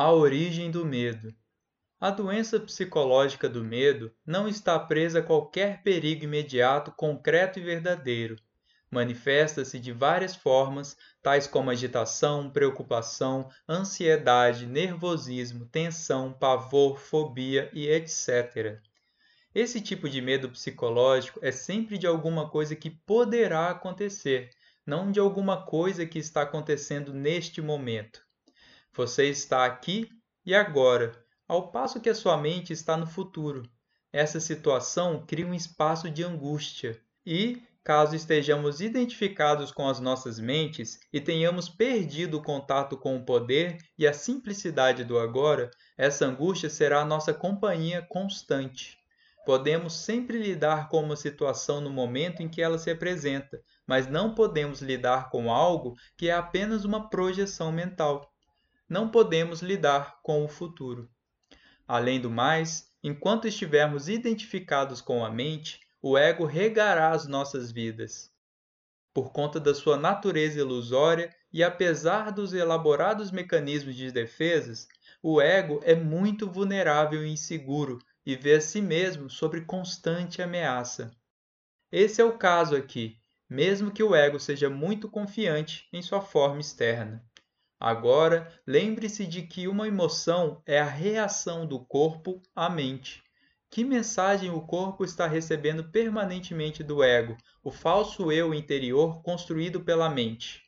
A origem do medo. A doença psicológica do medo não está presa a qualquer perigo imediato, concreto e verdadeiro. Manifesta-se de várias formas, tais como agitação, preocupação, ansiedade, nervosismo, tensão, pavor, fobia e etc. Esse tipo de medo psicológico é sempre de alguma coisa que poderá acontecer, não de alguma coisa que está acontecendo neste momento. Você está aqui e agora, ao passo que a sua mente está no futuro. Essa situação cria um espaço de angústia e, caso estejamos identificados com as nossas mentes e tenhamos perdido o contato com o poder e a simplicidade do agora, essa angústia será a nossa companhia constante. Podemos sempre lidar com uma situação no momento em que ela se apresenta, mas não podemos lidar com algo que é apenas uma projeção mental não podemos lidar com o futuro. Além do mais, enquanto estivermos identificados com a mente, o ego regará as nossas vidas. Por conta da sua natureza ilusória e apesar dos elaborados mecanismos de defesas, o ego é muito vulnerável e inseguro e vê a si mesmo sob constante ameaça. Esse é o caso aqui, mesmo que o ego seja muito confiante em sua forma externa. Agora, lembre-se de que uma emoção é a reação do corpo à mente. Que mensagem o corpo está recebendo permanentemente do ego, o falso eu interior construído pela mente?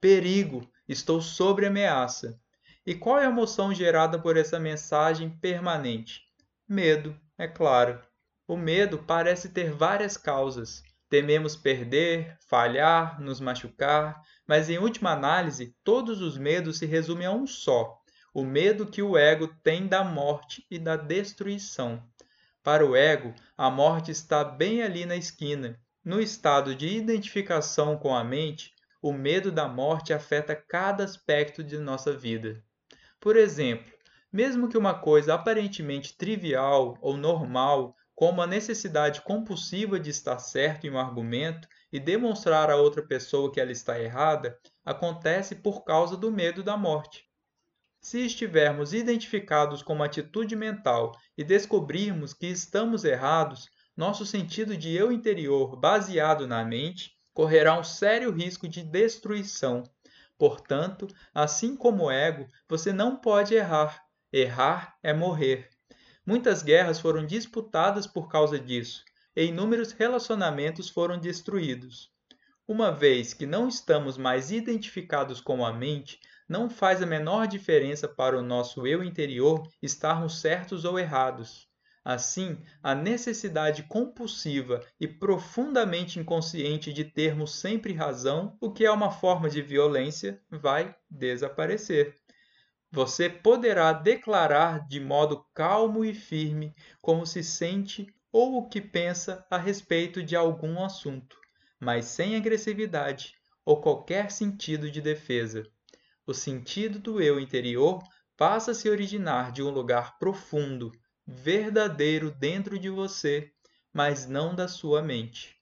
Perigo, estou sob ameaça. E qual é a emoção gerada por essa mensagem permanente? Medo, é claro. O medo parece ter várias causas. Tememos perder, falhar, nos machucar, mas em última análise, todos os medos se resumem a um só: o medo que o ego tem da morte e da destruição. Para o ego, a morte está bem ali na esquina. No estado de identificação com a mente, o medo da morte afeta cada aspecto de nossa vida. Por exemplo, mesmo que uma coisa aparentemente trivial ou normal como a necessidade compulsiva de estar certo em um argumento e demonstrar a outra pessoa que ela está errada, acontece por causa do medo da morte. Se estivermos identificados com uma atitude mental e descobrirmos que estamos errados, nosso sentido de eu interior baseado na mente correrá um sério risco de destruição. Portanto, assim como o ego, você não pode errar. Errar é morrer. Muitas guerras foram disputadas por causa disso, e inúmeros relacionamentos foram destruídos. Uma vez que não estamos mais identificados com a mente, não faz a menor diferença para o nosso eu interior estarmos certos ou errados. Assim, a necessidade compulsiva e profundamente inconsciente de termos sempre razão, o que é uma forma de violência, vai desaparecer. Você poderá declarar de modo calmo e firme como se sente ou o que pensa a respeito de algum assunto, mas sem agressividade ou qualquer sentido de defesa. O sentido do eu interior passa a se originar de um lugar profundo, verdadeiro dentro de você, mas não da sua mente.